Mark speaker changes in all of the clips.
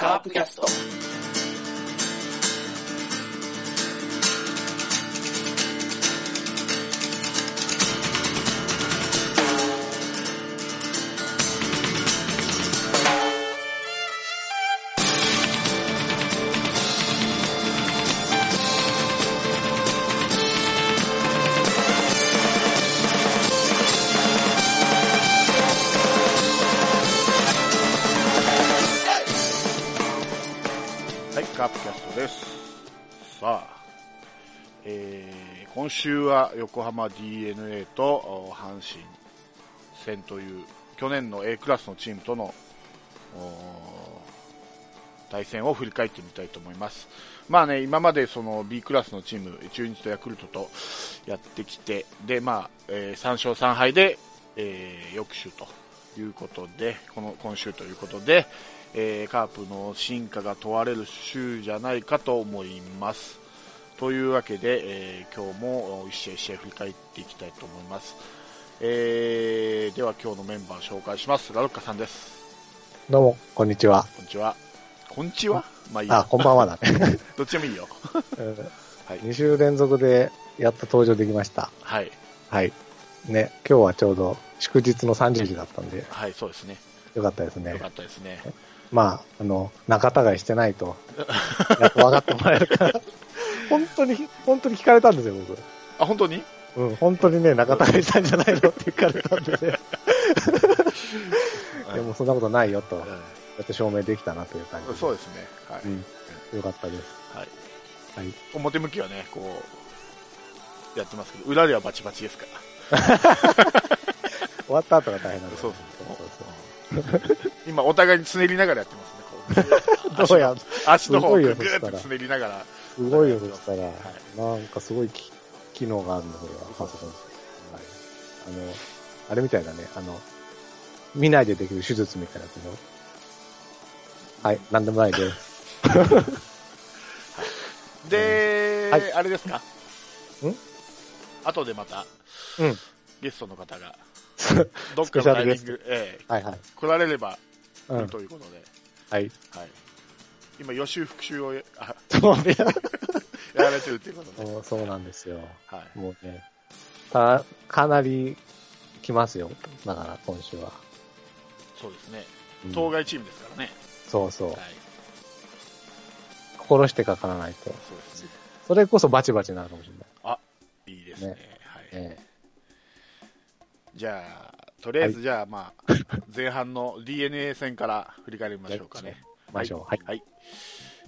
Speaker 1: カープキャスト。
Speaker 2: 横浜 d n a と阪神戦という去年の A クラスのチームとの対戦を振り返ってみたいと思います。まあね、今までその B クラスのチーム、中日とヤクルトとやってきて、で、まあ、え3勝3敗で、えー翌週ということで、この今週ということで、えーカープの進化が問われる週じゃないかと思います。というわけで、えー今日も一試合一試合振り返っていきたいと思います。えーでは今日のメンバー紹介します。ラロッカさんです。
Speaker 3: どうも、こんにちは。
Speaker 2: こんにちは。こんにちは？まあいい
Speaker 3: あ、
Speaker 2: や。
Speaker 3: こんばんはだね。
Speaker 2: どっちでもいいよ。はい。
Speaker 3: 2週連続でやっと登場できました。
Speaker 2: はい。
Speaker 3: はい。ね、今日はちょうど祝日の30時だったんで、
Speaker 2: はい、そうですね。
Speaker 3: よかったですね
Speaker 2: よか。ったですね。
Speaker 3: まあ、あの、仲違いしてないと 分かってもらえるから。本当に、本当に聞かれたんですよ、僕。
Speaker 2: あ、本当に？
Speaker 3: うん、本当にね、仲違いしたんじゃないのって聞かれたんでね。でもそんなことないよと、や
Speaker 2: う
Speaker 3: って証明できたなという感じ
Speaker 2: んそうですね。はい。
Speaker 3: うん。よかったです。
Speaker 2: はい。
Speaker 3: はい。
Speaker 2: 表向きはね、こう、やってますけど、裏ではバチバチですから。
Speaker 3: 終わった後が大変なんです
Speaker 2: そう
Speaker 3: そうそう
Speaker 2: 今、お互いにつねりながらやってますね。こう
Speaker 3: どうや、
Speaker 2: 足の方を
Speaker 3: すごいよ
Speaker 2: ぐぐーっと
Speaker 3: そしたら
Speaker 2: つねりながら。
Speaker 3: すごいよ、そしたら。
Speaker 2: はい
Speaker 3: なんかすごいき機能があるの、これは、パソコン。はい。あの、あれみたいだね。あの、見ないでできる手術みたいなやつの。はい、なんでもないです。
Speaker 2: で、
Speaker 3: はい
Speaker 2: あれですか？
Speaker 3: ん？
Speaker 2: 後でまた、
Speaker 3: うん。
Speaker 2: ゲストの方が、どっかのタイミング、え
Speaker 3: はいはい。
Speaker 2: え来られれば、
Speaker 3: うん。
Speaker 2: ということで、
Speaker 3: はい。
Speaker 2: はい。今、予習復習をやあ
Speaker 3: そうね。
Speaker 2: やられてるっていうことで、
Speaker 3: そうそうなんですよ。
Speaker 2: はい。
Speaker 3: もうね、た、かなり来ますよ。だから、今週は。
Speaker 2: そうですね。
Speaker 3: うん
Speaker 2: 当該チームですからね。
Speaker 3: そうそう
Speaker 2: はい。。
Speaker 3: 心してかからないと。
Speaker 2: そうですね。
Speaker 3: それこそバチバチになるかもしれない。
Speaker 2: いいですね。
Speaker 3: ね
Speaker 2: はい。
Speaker 3: え
Speaker 2: じゃあ、とりあえず、じゃあ、まあ、前半の DNA 戦から振り返りましょうかね。
Speaker 3: えましょう。はい。
Speaker 2: はい。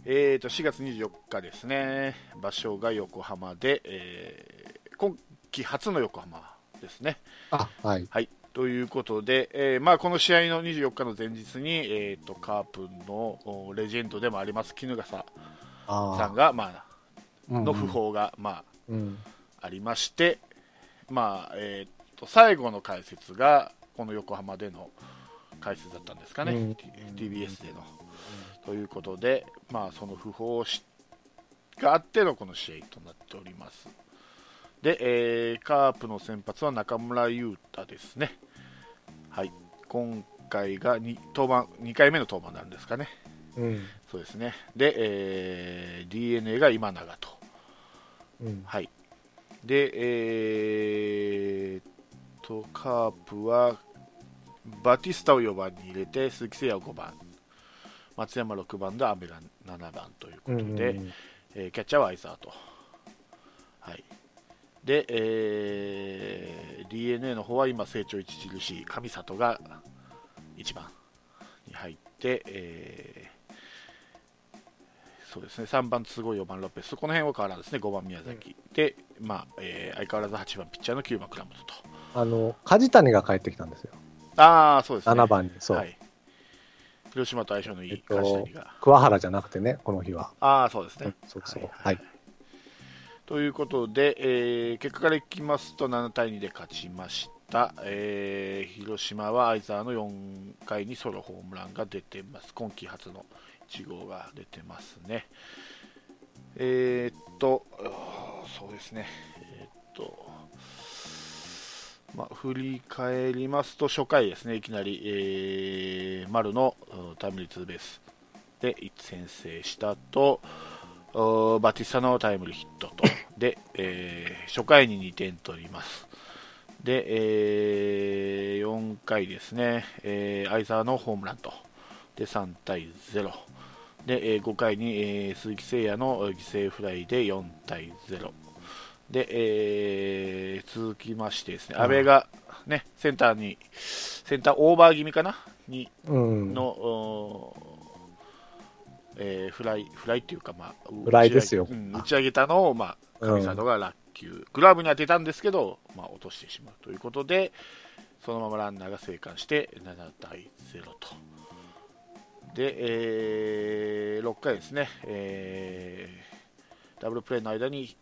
Speaker 2: えーと、4月24日ですね。場所が横浜で、えー今季初の横浜ですね。
Speaker 3: あ、はい。
Speaker 2: はい。ということで、えーまあ、この試合の24日の前日に、えーと、カープのおレジェンドでもあります、衣笠
Speaker 3: あ
Speaker 2: さんが、まあ、
Speaker 3: あ
Speaker 2: の訃報が、ま
Speaker 3: うん。
Speaker 2: あ、ありまして、まあ、えーと、最後の解説が、この横浜での解説だったんですかね、
Speaker 3: うん
Speaker 2: TBS での。ということで、まあ、その訃報しがあってのこの試合となっております。で、えーカープの先発は中村優太ですね。はい。今回が 2, 登板2回目の登板なんですかね。
Speaker 3: うん。
Speaker 2: そうですね。で、えー DNA が今永と。
Speaker 3: うん。
Speaker 2: はい。で、えーっと、カープは、バティスタを4番に入れて、鈴木誠也を5番、松山6番でアメラ7番ということで、
Speaker 3: うんうん
Speaker 2: えーキャッチャーは相沢と。はい。で、えー DNA の方は今、成長著しい上里が1番に入って、えーそうですね、3番都合、4番ロペス、この辺は変わらずですね、5番宮崎、で、まあえー相変わらず8番ピッチャーの9番倉本と。
Speaker 3: あの、梶谷が帰ってきたんですよ。
Speaker 2: ああ、そうですね。
Speaker 3: 7番に、そう。
Speaker 2: はい。広島と相性のいい
Speaker 3: えっと。桑原じゃなくてね、この日は。
Speaker 2: ああ、そうですね。
Speaker 3: そうそう。
Speaker 2: は
Speaker 3: はいい。
Speaker 2: ということで、えー結果からいきますと7対2で勝ちました、えー広島は相沢の4回にソロホームランが出てます今季初の1号が出てますねえーっとそうですねえーっとまあ、振り返りますと、初回ですね、いきなり、えー、丸のタイムリーツーベースで1先制したと、バティスタのタイムリーヒットと、で、えー初回に2点取ります。で、え4回ですね、えー、相沢のホームランと、で、3対0。で、えー5回に、えー鈴木誠也の犠牲フライで4対0。で、えー続きましてですね、
Speaker 3: うん
Speaker 2: 阿部が、ね、センターに、センターオーバー気味かな？に
Speaker 3: うん。
Speaker 2: の、おえーフライ、フライっていうか、まあ、
Speaker 3: フライですよ
Speaker 2: 打ち上げ,、うん、打ち上げたのを、まあ、
Speaker 3: うん
Speaker 2: 神サイドが落球、グラブに当てたんですけど、まあ、落としてしまうということで、そのままランナーが生還して、7対0と。で、えー6回ですね、えーダブルプレーの間に、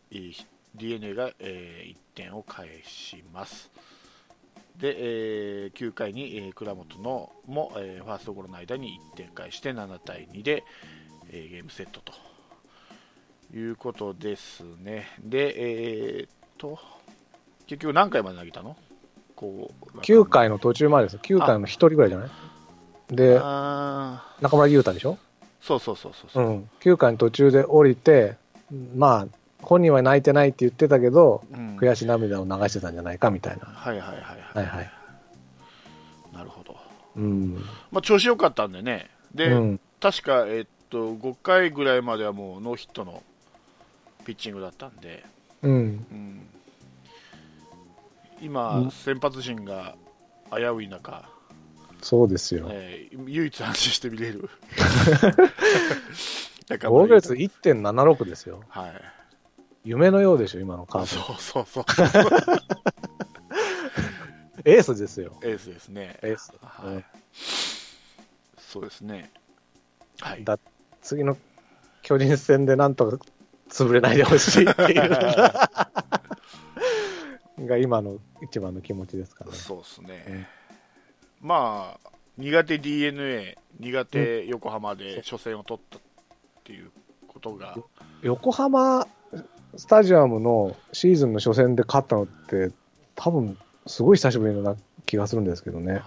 Speaker 2: えー DNA が、え1点を返します。で、えー9回に、えー倉本のも、えーファーストゴロの間に1点返して7対2で、えーゲームセットということですね。で、えーっと、結局何回まで投げたの？こう
Speaker 3: 9回の途中までです。9回の1人ぐらいじゃない？で、
Speaker 2: あ
Speaker 3: 中村優太でしょ？
Speaker 2: ーそうそうそうそうう。
Speaker 3: ん。9回の途中で降りて、まあ、本人は泣いてないって言ってたけど、
Speaker 2: うん
Speaker 3: 悔し涙を流してたんじゃないかみたいな。
Speaker 2: はいはいはい
Speaker 3: はいはい。
Speaker 2: なるほど。
Speaker 3: うん。
Speaker 2: まあ、調子良かったんでね。で、
Speaker 3: うん。
Speaker 2: 確か、えっと、5回ぐらいまではもうノーヒットのピッチングだったんで、
Speaker 3: うん。
Speaker 2: うん、今、
Speaker 3: うん
Speaker 2: 先発陣が危うい中、
Speaker 3: そうですよ。
Speaker 2: えー唯一安心して見れる。だから
Speaker 3: 防御率1.76ですよ。
Speaker 2: はい。
Speaker 3: 夢のようでしょ、今のカー
Speaker 2: そ
Speaker 3: プ。
Speaker 2: うそうそう。
Speaker 3: エースですよ。
Speaker 2: エースですね。
Speaker 3: エース。
Speaker 2: はい
Speaker 3: うん
Speaker 2: そうですね。はい。
Speaker 3: だ次の巨人戦でなんとか潰れないでほしいっていうの が今の一番の気持ちですからね。
Speaker 2: そうですね。まあ、苦手 d n a 苦手横浜で初戦を取ったっていうことが、
Speaker 3: 横浜スタジアムのシーズンの初戦で勝ったのって、多分すごい久しぶりな気がするんですけどね。
Speaker 2: は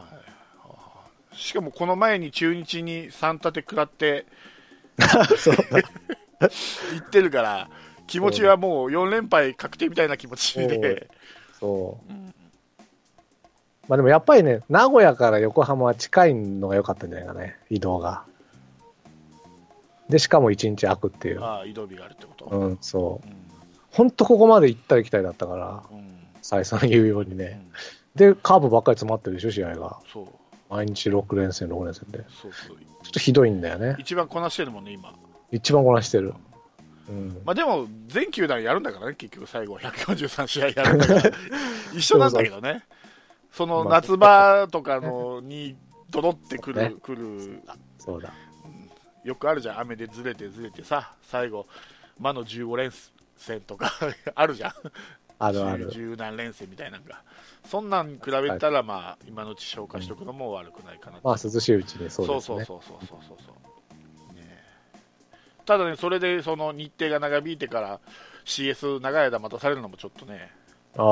Speaker 2: い。しかもこの前に中日に3立て食らって
Speaker 3: そう。
Speaker 2: 行ってるから、気持ちはもう4連敗確定みたいな気持ちで、
Speaker 3: そう。
Speaker 2: うん。
Speaker 3: まあでもやっぱりね、名古屋から横浜は近いのが良かったんじゃないかね、移動が。で、しかも1日空くっていう。
Speaker 2: ああ、移動日があるってこと？
Speaker 3: うん、そう。
Speaker 2: うん
Speaker 3: 本当ここまで行ったり来たりだったから、
Speaker 2: うん
Speaker 3: 再三言うようにね。
Speaker 2: うん
Speaker 3: で、カーブばっかり詰まってるでしょ、試合が。
Speaker 2: そう
Speaker 3: 毎日6連戦、6連戦で。ちょ
Speaker 2: そうそう
Speaker 3: っとひどいんだよね。
Speaker 2: 一番こなしてるもんね、今。
Speaker 3: 一番こなしてる。うん。
Speaker 2: まあでも、全球団やるんだからね、結局最後、143試合やるんだから、一緒なんだけどね、その
Speaker 3: まあ
Speaker 2: 夏場とかのに、どどってくる、
Speaker 3: ね
Speaker 2: くる、
Speaker 3: そうだ。
Speaker 2: よくあるじゃん、雨でずれてずれてさ、最後、魔の15連戦とか あるじゃん、
Speaker 3: あるある。
Speaker 2: 十何連戦みたいなのが、そんなん比べたら、まあ、今のうち消化しておくのも悪くないかなと
Speaker 3: まあ、涼しいうちにそうですね。
Speaker 2: そうそうそうそうそうそう、ねえ。ただね、それでその日程が長引いてから CS 長い間待たされるのもちょっとね、
Speaker 3: あ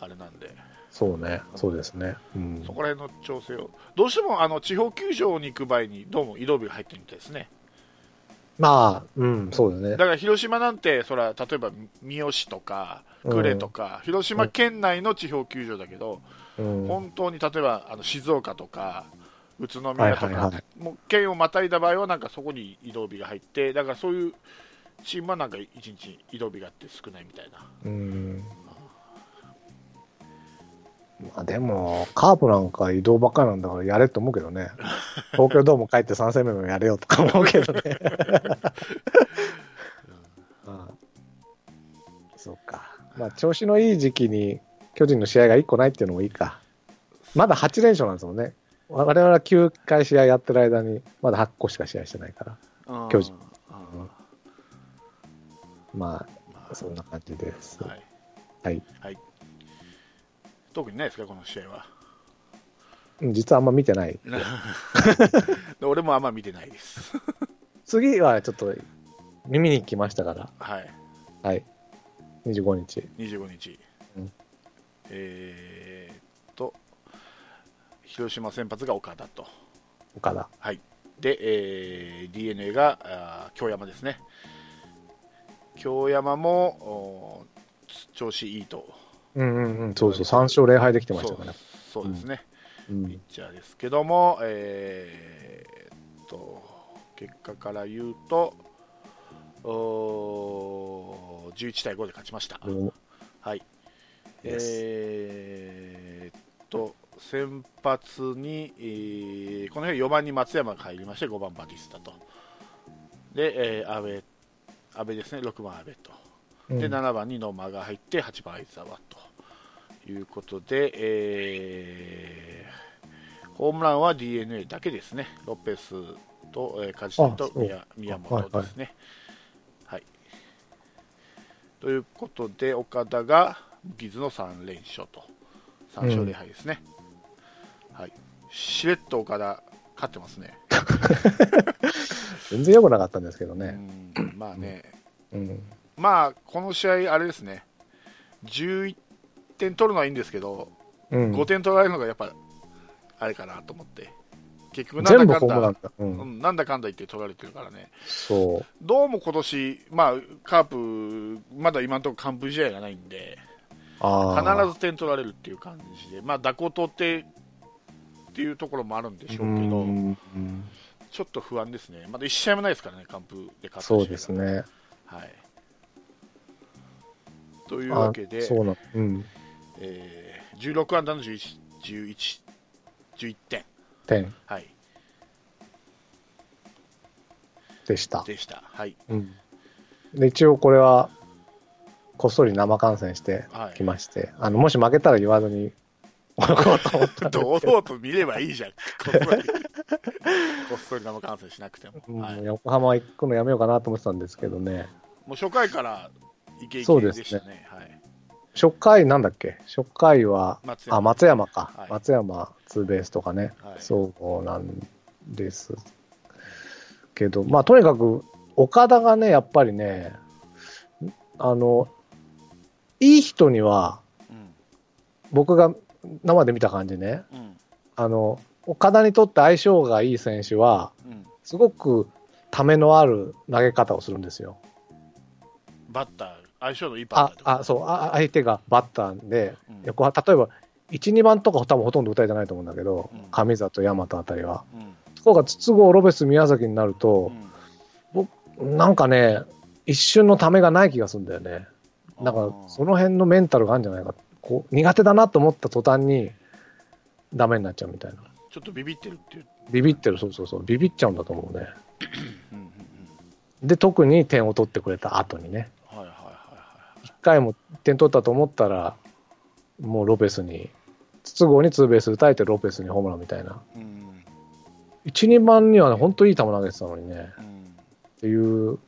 Speaker 3: あ、
Speaker 2: あれなんで、
Speaker 3: そうね。そうですね。うん
Speaker 2: そ。こら辺の調整を、どうしてもあの地方球場に行く場合に、どうも移動日が入ってるみたいですね。
Speaker 3: まあ、うん、そうだね
Speaker 2: だ。から広島なんて、そら例えば三好とか呉とか、広島県内の地方球場だけど、
Speaker 3: うん。
Speaker 2: 本当に例えばあの静岡とか宇都宮と
Speaker 3: はい
Speaker 2: か、
Speaker 3: はいはい
Speaker 2: もう県をまたいだ場合はなんかそこに移動日が入ってだからそういうチームはなんか1日移動日があって少ないみたいな
Speaker 3: うん。まあでも、カープなんか移動ばっかりなんだからやれと思うけどね。東京ドーム帰って3戦目もやれよとか思うけどね。ああそうか。まあ調子のいい時期に巨人の試合が1個ないっていうのもいいか。まだ8連勝なんですもんね。我々は9回試合やってる間に、まだ8個しか試合してないから。巨人
Speaker 2: うん
Speaker 3: ま
Speaker 2: ま
Speaker 3: あ、そんな感じです。
Speaker 2: あはい
Speaker 3: はい。
Speaker 2: はい、特にないですかこの試合は
Speaker 3: うん実はあんま見てない。
Speaker 2: 俺もあんま見てないです
Speaker 3: 次はちょっと耳に来ましたから、
Speaker 2: はい
Speaker 3: はい。25日。
Speaker 2: 25日、
Speaker 3: うん
Speaker 2: えーっと、広島先発が岡田と。
Speaker 3: 岡田。
Speaker 2: はい。で、えー、DNA が、あー京山ですね。京山も、調子いいと。
Speaker 3: うんうんうん。そうそう、3勝0敗できてましたから。
Speaker 2: そうそうですね。
Speaker 3: うん
Speaker 2: ピッチャーですけども、えーっと、結果から言うと、おー11対5で勝ちました。
Speaker 3: うん
Speaker 2: はい。えーっと、先発に、えーこの辺4番に松山が入りまして、5番バティスタと。で、えー、安倍、安倍ですね、6番安倍と。で、
Speaker 3: うん。
Speaker 2: 7番に野間が入って、8番相沢ということで、えーホームランは d n a だけですね、ロペスと、えー、梶谷と宮宮本ですね。はいということで、岡田が無傷の3連勝と、3勝0敗ですね。はい、しれっと岡田、勝ってますね。
Speaker 3: 全然良くなかったんですけど
Speaker 2: う
Speaker 3: ね。
Speaker 2: ん。まあね、
Speaker 3: うん。
Speaker 2: まあ、この試合、あれですね、11点取るのはいいんですけど、
Speaker 3: うん、
Speaker 2: 5点取られるのがやっぱ、あれかなと思って、結局、なんだかんだ、なんだかんだ言って取られてるからね、
Speaker 3: そう。
Speaker 2: どうも今年まあカープ、まだ今のところ完封試合がないんで。必ず点取られるっていう感じで、まあ、蛇行取ってっていうところもあるんでしょうけど、
Speaker 3: うん。
Speaker 2: ちょっと不安ですね、まだ1試合もないですからね、完封で勝った
Speaker 3: そうです。ね。
Speaker 2: はい、というわけで、
Speaker 3: あそうな。うん。
Speaker 2: えー16安打の 11, 11, 11点、
Speaker 3: 点
Speaker 2: はい、
Speaker 3: でした。
Speaker 2: でした。はい、
Speaker 3: うん。で、一応これは、こっそり生観戦して
Speaker 2: はい
Speaker 3: きまして、あの、もし負けたら言わずに、おこうと思
Speaker 2: 堂々と見ればいいじゃん、こっそり こっそり生観戦しなくても、
Speaker 3: うん
Speaker 2: はい、
Speaker 3: 横浜行くのやめようかなと思ってたんですけどね。
Speaker 2: もう初回からイケイケ
Speaker 3: そうですね。
Speaker 2: でしたね。はい。
Speaker 3: 初回なんだっけ？初回は、
Speaker 2: 松山。
Speaker 3: あ、松山か。
Speaker 2: はい。
Speaker 3: 松山ツーベースとかね。
Speaker 2: はい。
Speaker 3: そうなんですけど、まあとにかく、岡田がね、やっぱりね、あの、いい人には、
Speaker 2: うん。
Speaker 3: 僕が生で見た感じね、
Speaker 2: うん。
Speaker 3: あの、岡田にとって相性がいい選手は、
Speaker 2: うん、
Speaker 3: すごくためのある投げ方をするんですよ。
Speaker 2: バッター、相性のいいバッター
Speaker 3: ああそうあ相手がバッターで、
Speaker 2: うん
Speaker 3: 例えば1、2番とか多分ほとんど打たれてないと思うんだけど、
Speaker 2: うん
Speaker 3: 上里、大和あたりは。
Speaker 2: うん
Speaker 3: そこが筒香、ロベス、宮崎になる
Speaker 2: う
Speaker 3: と、
Speaker 2: ん
Speaker 3: なんかね、一瞬のためがない気がするんだよね。だからその辺のメンタルがあるんじゃないか。こう苦手だなと思った途端にダメになっちゃうみたいな。
Speaker 2: ちょっとビビってるっていう。
Speaker 3: ビビってる、そうそうそう、ビビっちゃうんだと思うね。で、特に点を取ってくれた後にね。回も点取ったと思ったら、もうロペスに、筒香にツーベース打たれてロペスにホームランみたいな。
Speaker 2: い。うん
Speaker 3: 1、2番にはね、本当いい球投げてたのにね。
Speaker 2: うん
Speaker 3: っていう、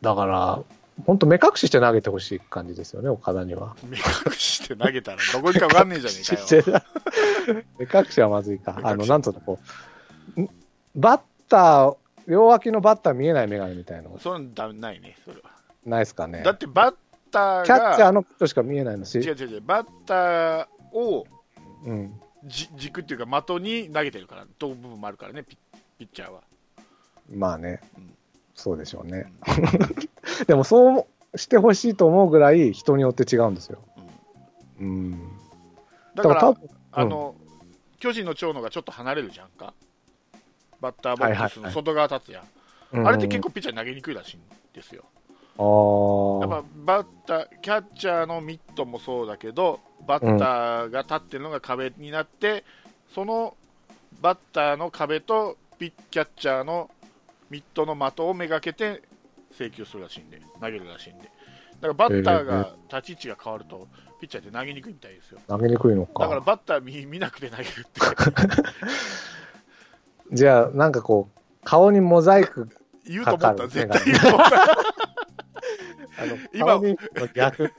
Speaker 3: だから、本当目隠しして投げてほしい感じですよね、岡田には。
Speaker 2: 目隠して投げたらどこにか分かんねえじゃねえかよ。
Speaker 3: 目隠しはまずいかあの、なんつうの、こう、んバッター、両脇のバッター見えない眼鏡みたいなの
Speaker 2: それはないね、それは。
Speaker 3: ないですかね。
Speaker 2: だってバッター
Speaker 3: キャッチャー
Speaker 2: が、
Speaker 3: の人しか見えないのし、
Speaker 2: 違う違う違う、バッターを
Speaker 3: うん。
Speaker 2: じ軸っていうか的に投げてるから、と部分もあるからね、ピッチャーは。
Speaker 3: まあね
Speaker 2: うん、
Speaker 3: そうでしょうね。でもそうしてほしいと思うぐらい人によって違うんですよ。
Speaker 2: うん
Speaker 3: うん。
Speaker 2: だから、あの、巨人の長野がちょっと離れるじゃんか。バッターボックス
Speaker 3: はいはいはい
Speaker 2: の外側立つやん。
Speaker 3: うん
Speaker 2: あれって結構ピッチャーに投げにくいらしいんですよ。
Speaker 3: 構
Speaker 2: やっぱバッター、キャッチャーのミットもそうだけど、バッターが立ってるのが壁になって、そのバッターの壁とピッキャッチャーのミットの的をめがけて請求するらしいんで、投げるらしいんで。だからバッターが立ち位置が変わると、ピッチャーって投げにくいみたいですよ。
Speaker 3: 投げにくいの
Speaker 2: だから
Speaker 3: か。
Speaker 2: バッター見見なくて投げるって。
Speaker 3: じゃあ、なんかこう、顔にモザイク、
Speaker 2: 言うと思った、絶対言うと思った。
Speaker 3: あの
Speaker 2: 今
Speaker 3: 逆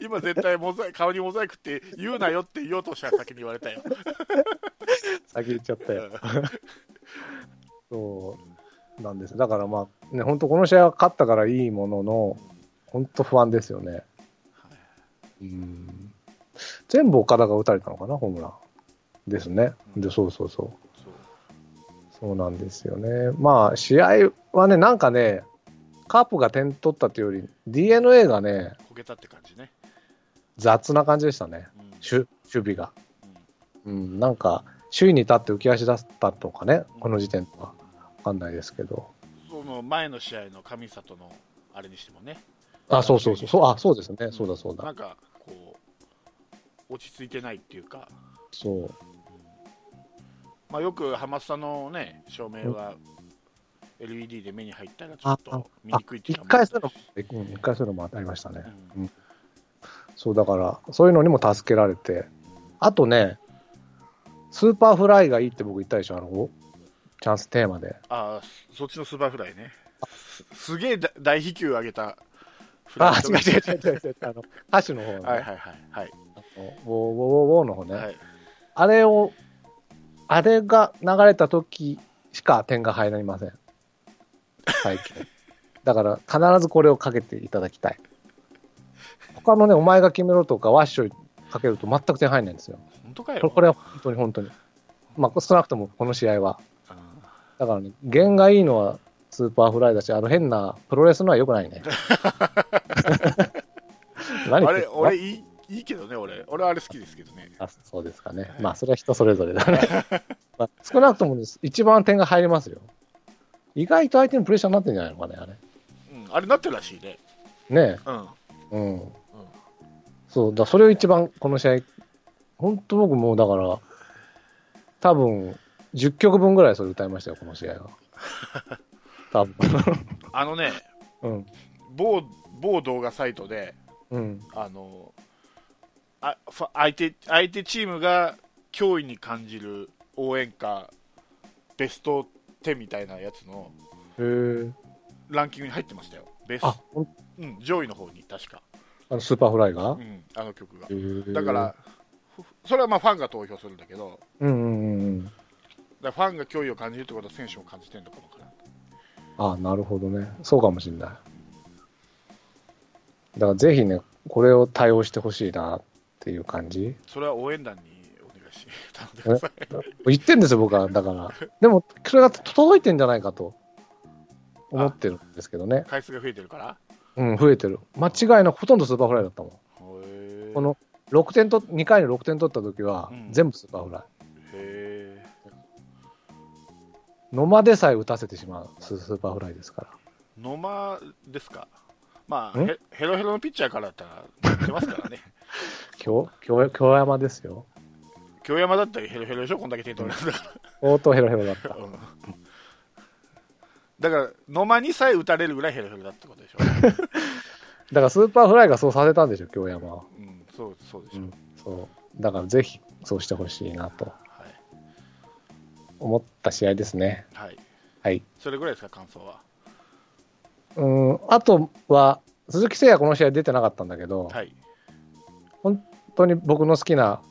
Speaker 2: 今絶対モザイ顔にモザイクって言うなよって言おうとしたら先に言われたよ。
Speaker 3: 先言っちゃったよ。そうなんです。だからまあ、ね、本当この試合は勝ったからいいものの、本当不安ですよね。うん。全部岡田が打たれたのかな、ホームラン。ですね。
Speaker 2: うん
Speaker 3: で、そうそうそう。
Speaker 2: そう
Speaker 3: そうなんですよね。まあ、試合はね、なんかね、カープが点取ったというより、DNA がね、
Speaker 2: こけたって感じね。
Speaker 3: 雑な感じでしたね。
Speaker 2: うん
Speaker 3: 守守備が。
Speaker 2: うん
Speaker 3: うん、なんか、首位に立って浮き足出したとかね、この時点では。わかんないですけど。
Speaker 2: その前の試合の上里のあれにしてもね、
Speaker 3: あ、そうそうそう。そうあ、そうですね。そうだそうだ。
Speaker 2: なんかこう、落ち着いてないっていうか、
Speaker 3: そう。
Speaker 2: まあ、よくハマスタのね、照明は LED で目に入ったらちょっと見にくいっていう
Speaker 3: のも、うん一回そういうのもありましたね。
Speaker 2: うん
Speaker 3: そう、だから、そういうのにも助けられて。あとね、スーパーフライがいいって僕言ったでしょ、あの、チャンステーマで。
Speaker 2: ああ、そっちのスーパーフライね。すすげえだ大飛球上げたフライと、あ、
Speaker 3: 違う違う違う違う違う。あの、歌手の方の、ね、
Speaker 2: はいはいはいはい。
Speaker 3: あのウォーウォーウォーウォーの方ね。
Speaker 2: はい、
Speaker 3: あれを、あれが流れた時しか点が入りません。最近。だから、必ずこれをかけていただきたい。他のね、お前が決めろとか、ワッショイかけると全く点入んないんですよ。
Speaker 2: 本当かよ。
Speaker 3: これは本当に本当に。まあ、少なくともこの試合は。
Speaker 2: うん
Speaker 3: だからね、験がいいのはスーパーフライだし、あの変なプロレスのは良くないね。何
Speaker 2: あれ、俺いい、いいけどね、俺。俺はあれ好きですけどね。
Speaker 3: あそうですかね。まあ、それは人それぞれだね。まあ、少なくともです一番点が入りますよ。意外と相手にプレッシャーになってんじゃないのかね、あれ。
Speaker 2: うん、あれなってるらしいね。
Speaker 3: ね
Speaker 2: うん。
Speaker 3: え。うん。そう、だそれを一番、この試合、本当僕もうだから、多分、10曲分ぐらいそれ歌いましたよ、この試合は。多分。
Speaker 2: あのね、
Speaker 3: うん。
Speaker 2: 某、某動画サイトで、
Speaker 3: うん。
Speaker 2: あの、あファ相手、相手チームが脅威に感じる応援歌、ベスト10みたいなやつの。ランキングに入ってましたよ。ベス
Speaker 3: あ、ほん
Speaker 2: うん、上位の方に確か。
Speaker 3: あのスーパーフライが？
Speaker 2: うん、あの曲が。だから、、ふそれはまあファンが投票するんだけど、
Speaker 3: うんうんうんうん。
Speaker 2: だファンが脅威を感じるってことは選手も感じてるのかもわからん。
Speaker 3: あなるほどね。そうかもしれない。だからぜひね、これを多用してほしいなっていう感じ。
Speaker 2: それは応援団に頼んでください。
Speaker 3: 言ってんですよ、僕は。だから。でも、それが届いてんじゃないかと思ってるんですけどね。
Speaker 2: 回数が増えてるから？
Speaker 3: うん、増えてる。間違いなくほとんどスーパーフライだったもん。この6点と、2回に6点取った時は
Speaker 2: うん、
Speaker 3: 全部スーパーフライ。
Speaker 2: へ
Speaker 3: 野間でさえ打たせてしまうススーパーフライですから。
Speaker 2: ー野間ですか？まあ、ヘロヘロのピッチャーからだったら出ますからね。
Speaker 3: 京、京、京山ですよ。
Speaker 2: 京山だったらヘロヘロでしょ、こんだけ点取れるんだか
Speaker 3: 相当ヘロヘロだった
Speaker 2: ら。。うんだから、野間にさえ打たれるぐらいヘロヘロだってことでしょ？
Speaker 3: だからスーパーフライがそうさせたんでしょ、京山は。
Speaker 2: うん、そう、そうでしょ。
Speaker 3: うんそう。だからぜひそうしてほしいなと
Speaker 2: はい。
Speaker 3: 思った試合ですね。
Speaker 2: はい。
Speaker 3: はい。
Speaker 2: それぐらいですか、感想は？
Speaker 3: うん、あとは、鈴木誠也この試合出てなかったんだけど、
Speaker 2: はい。
Speaker 3: 本当に僕の好きな、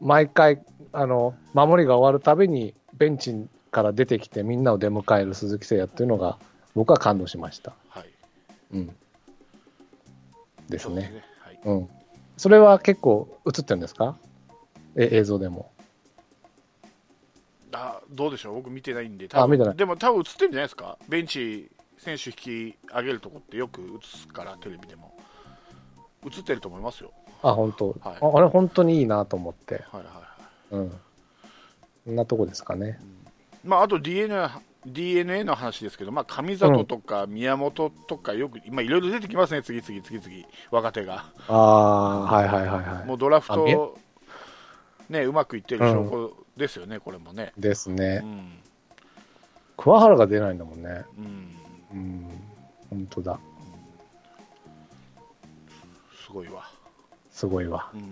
Speaker 3: 毎回、あの、守りが終わるたびにベンチから出てきてみんなを出迎える鈴木誠也っていうのが、僕は感動しました。
Speaker 2: はい。
Speaker 3: うん。です
Speaker 2: そう
Speaker 3: ね。
Speaker 2: はい。
Speaker 3: うん。それは結構映ってるんですか？え映像でも。
Speaker 2: あどうでしょう、僕見てないんで、
Speaker 3: あ見てない
Speaker 2: でも多分映ってるんじゃないですか、ベンチ、選手引き上げるとこってよく映すから、テレビでも。映ってると思いますよ。
Speaker 3: あ、本当、
Speaker 2: はい
Speaker 3: ああれ本当にいいなと思って。
Speaker 2: はいはいはい。
Speaker 3: うん。そんなとこですかね。
Speaker 2: まあ、あと DNA, DNA の話ですけど、まあ、上里とか宮本とか、よく、今いろいろ出てきますね、次々、次々、若手が。
Speaker 3: ああ、はいはいはいはい。
Speaker 2: もうドラフト、ね、うまくいってる証拠ですよね、これもね。う
Speaker 3: ですね。
Speaker 2: ん。
Speaker 3: 桑原が出ないんだもんね。
Speaker 2: うん。
Speaker 3: うん。本当だ。
Speaker 2: すごいわ。
Speaker 3: すごいわ。
Speaker 2: うん。や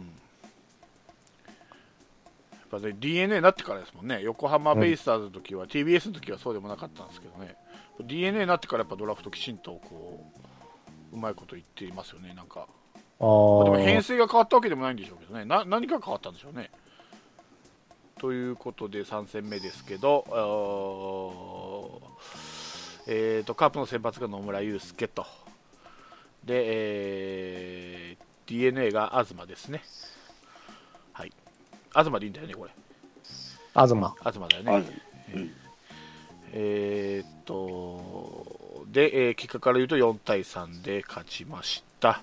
Speaker 2: っぱね、DNA になってからですもんね。横浜ベイスターズの時は、TBS の時はそうでもなかったんですけどね。DNA になってからやっぱドラフトきちんとこう、うまいこと言っていますよね、なんか。
Speaker 3: ああ。
Speaker 2: でも編成が変わったわけでもないんでしょうけどね、な何か変わったんでしょうね。ということで3戦目ですけど、えー、とカープの先発が野村祐介と、で、えー DNA が東ですね。はい。東でいいんだよね、これ。
Speaker 3: 東。
Speaker 2: 東だよ
Speaker 1: あ
Speaker 2: ね。えーっと、で、えー結果から言うと4対3で勝ちました。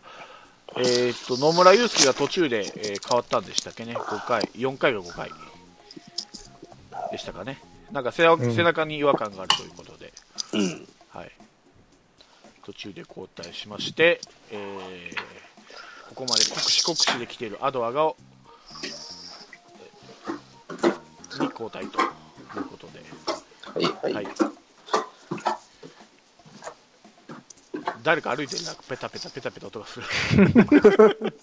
Speaker 2: えーっと、野村祐介が途中で、えー変わったんでしたっけね、5回、4回が5回でしたかね。なんか背,、
Speaker 3: ん
Speaker 2: 背中に違和感があるということで、
Speaker 1: うん。
Speaker 2: はい、途中で交代しまして、えーここまで酷使酷使できているアドアが、えーに交代ということで。
Speaker 1: はい、は。
Speaker 2: はいい。誰か歩いてるな、ペタペタペタペタ音がする。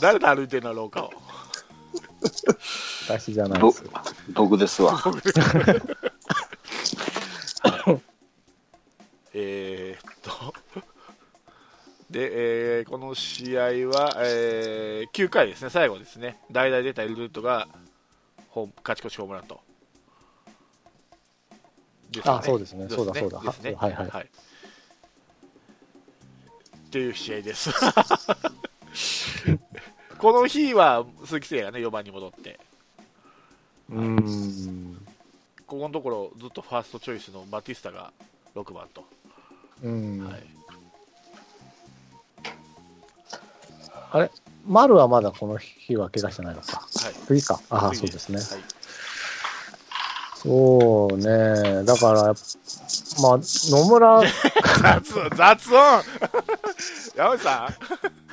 Speaker 2: 誰と歩いてるの、廊下を。
Speaker 3: 私じゃない
Speaker 1: ぼ
Speaker 3: です。
Speaker 1: 僕ですわ。
Speaker 2: えーっと、で、えーこの試合は、えー9回ですね、最後ですね、代々出たエルルートが勝ち越しホームランと。ですか
Speaker 3: あそうですねそうだそうだ
Speaker 2: ですね。
Speaker 3: はいはい
Speaker 2: っていう試合です。この日は鈴木誠也がね、4番に戻って、
Speaker 3: うーん。
Speaker 2: ここのところずっとファーストチョイスのバティスタが6番と。
Speaker 3: うん。
Speaker 2: はい
Speaker 3: あれ？丸はまだこの日は怪我してないのか。
Speaker 2: はい
Speaker 3: 次か。ああ、
Speaker 2: 次
Speaker 3: そうですね。
Speaker 2: はい
Speaker 3: そうね。だから、まあ、野村、
Speaker 2: 雑音、雑音 山内さん、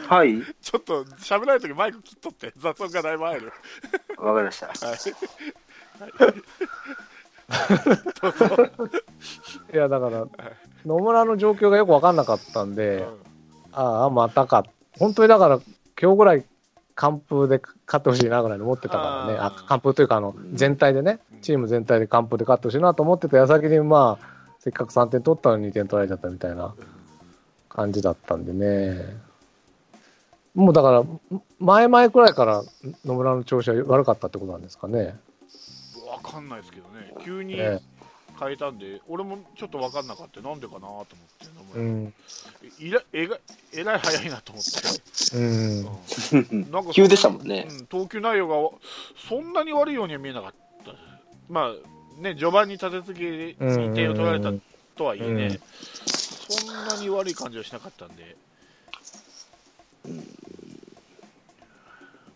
Speaker 1: はい。
Speaker 2: ちょっと喋らないときマイク切っとって、雑音がだいぶ入る。
Speaker 1: わかりました。
Speaker 2: はい。
Speaker 3: いや、だから、野村の状況がよくわかんなかったんで、ああ、またか。本当にだから、今日ぐらい完封で勝ってほしいなぐらいに思ってたからね。
Speaker 2: あ
Speaker 3: 完封というか、あの、全体でね
Speaker 2: うん、
Speaker 3: チーム全体で完封で勝ってほしいなと思ってた矢先に、まあ、せっかく3点取ったのに2点取られちゃったみたいな感じだったんでね。もうだから、前々くらいから野村の調子は悪かったってことなんですかね。
Speaker 2: わかんないですけどね、急に
Speaker 3: え
Speaker 2: 変えたんで、俺もちょっとわかんなかった、なんでかなと思って、
Speaker 3: えうん。
Speaker 2: いらえがえらい早いなと思って、
Speaker 3: うん。
Speaker 2: うん。なんか
Speaker 1: 急でしたもんね。
Speaker 2: う。ん、投球内容がそんなに悪いようには見えなかった、まあね、序盤に立て続けに点を取られたとはいえね、
Speaker 3: うん。
Speaker 2: そんなに悪い感じはしなかったんで、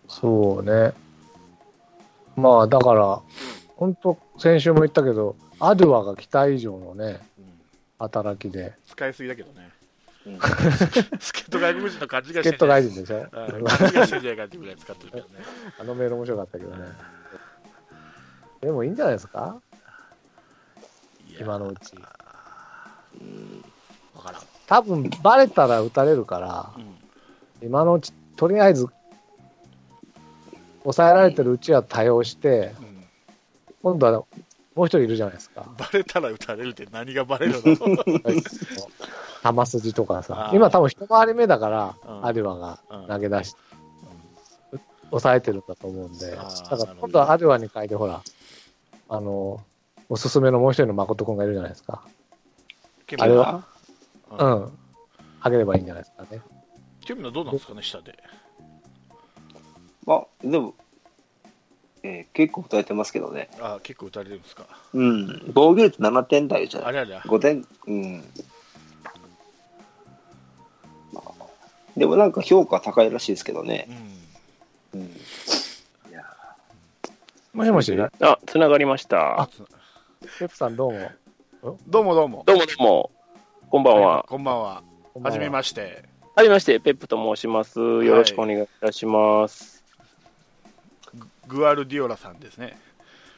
Speaker 3: そうね。まあ、だから、本当先週も言ったけど、アドゥアが期待以上のね、
Speaker 2: うん。
Speaker 3: 働きで、
Speaker 2: 使いすぎだけどね、
Speaker 1: うん。
Speaker 2: 助っ人外国人の感じがして
Speaker 3: チケット外人でしょ？
Speaker 2: うん。感じがしてんじゃないかっていうぐらい使ってるけどね。
Speaker 3: あのメール面白かったけどね。でもいいんじゃないですか？今のうち。
Speaker 1: うん。
Speaker 2: わからん。
Speaker 3: 多分、バレたら打たれるから
Speaker 2: う、ん。
Speaker 3: 今のうち、とりあえず、抑えられてるうちは多用して、
Speaker 2: うん。
Speaker 3: 今度はもう一人いるじゃないですか。
Speaker 2: バレたら打たれるって何がバレるの？
Speaker 3: 球筋とかさ今多分一回り目だから、
Speaker 2: うん
Speaker 3: アデュアが
Speaker 2: うん
Speaker 3: 投げ出して、抑えてるんだと思うんで、だから今度はアデュアに変えて、ほら、あの、おすすめのもう一人の誠君がいるじゃないですか。
Speaker 2: ケ
Speaker 3: あれは？
Speaker 2: う
Speaker 3: うんん。あげればいいんじゃないですかね。
Speaker 2: ケミナどうなんですかね、下で。
Speaker 1: あ、でも、えー結構打たれてますけどね。
Speaker 2: あ結構打たれるんですか？
Speaker 1: うん。防御率7点台じゃない？
Speaker 2: あれあれ。
Speaker 1: 5点、うん。まあでもなんか評価高いらしいですけどね
Speaker 2: う。ん。
Speaker 1: うん。いや
Speaker 3: もしもし、
Speaker 4: あ、つながりました。
Speaker 3: あペプさんどうも。
Speaker 2: どうもどうも。
Speaker 4: どうもどうも。こんばんは。
Speaker 2: こんばんは。
Speaker 3: こんばんは
Speaker 2: はじめまして。
Speaker 4: はじめまして、ペップと申します。よろしくお願いいたします。
Speaker 2: グアルディオラさんですね。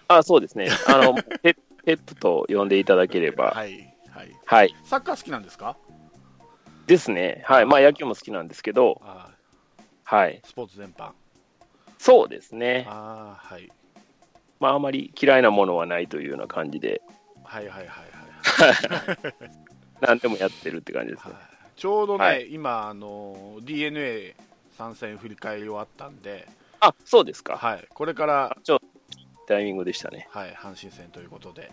Speaker 4: あ、そうですね。あの、ペペップと呼んでいただければ。
Speaker 2: はい。はい。
Speaker 4: はい。
Speaker 2: サッカー好きなんですか？
Speaker 4: ですね。はい。まあ、野球も好きなんですけど、
Speaker 2: あ
Speaker 4: はい。
Speaker 2: スポーツ全般。
Speaker 4: そうですね。
Speaker 2: ああ、はい。
Speaker 4: まあ、あまり嫌いなものはないというような感じで、
Speaker 2: はいはいはいはい。
Speaker 4: 何でもやってるって感じですね。
Speaker 2: はいちょうどね、
Speaker 4: はい
Speaker 2: 今、あの DNA 参戦振り返り終わったんで、
Speaker 4: あ、そうですか。
Speaker 2: はい、これから、
Speaker 4: ちょっとタイミングでしたね。
Speaker 2: はい、阪神戦ということで、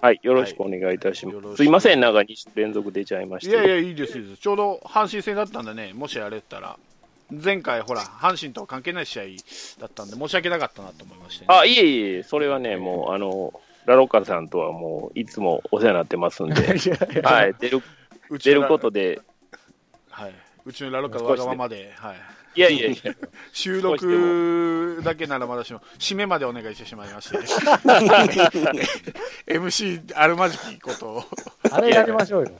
Speaker 4: はい。よろしくお願いいたします。すいません。なんか2週連続出ちゃいまして。
Speaker 2: いやいや、いいです、いいです、ちょうど阪神戦だったんでね、もしあれたら、前回、ほら、阪神とは関係ない試合だったんで、申し訳なかったなと思いまして、ね、
Speaker 4: あ、いえいえ、それはね、もう、あの、ラロッカさんとはもう、いつもお世話になってますんで、はい、出る、出ることで、
Speaker 2: はい、うちのラロッカのわがままで、はい。
Speaker 4: いやいや。いや、
Speaker 2: 収録だけならまだしも、締めまでお願いしてしまいまして、MC あるまじきこと。を、
Speaker 3: あれやりましょうよ。